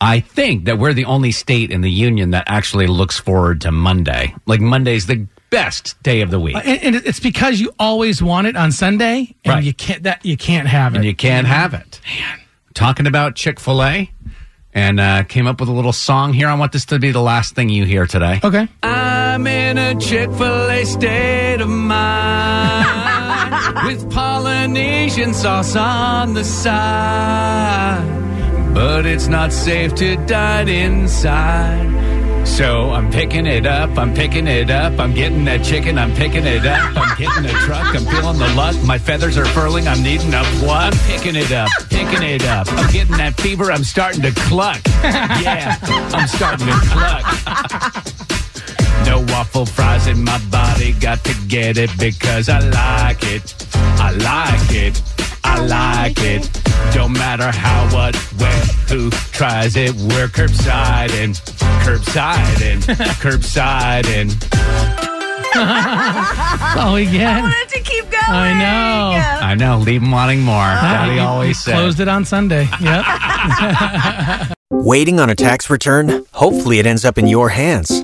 I think that we're the only state in the union that actually looks forward to Monday. Like Monday's the best day of the week. And, and it's because you always want it on Sunday, and Right. you can't that you can't have it. and you can't have it. Talking about Chick fil A and uh, came up with a little song here. I want this to be the last thing you hear today. okay. I'm in a Chick fil A state of mind with Polynesian sauce on the side. But it's not safe to dine inside. So I'm picking it up, I'm picking it up, I'm getting that chicken, I'm picking it up, I'm getting the truck, I'm feeling the luck, my feathers are furling, I'm needing a plug. I'm picking it up, picking it up, I'm getting that fever, I'm starting to cluck. Yeah, I'm starting to cluck. No waffle fries in my body, got to get it because I like it. I like it. I like it. Don't matter how, what, when, who tries it. We're curbsiding, curbsiding, curbsiding. Oh, we I get. wanted to keep going. I know. I know, leave them wanting more. Ah, Daddy always said. Closed it on Sunday. Yep. Waiting on a tax return? Hopefully, it ends up in your hands.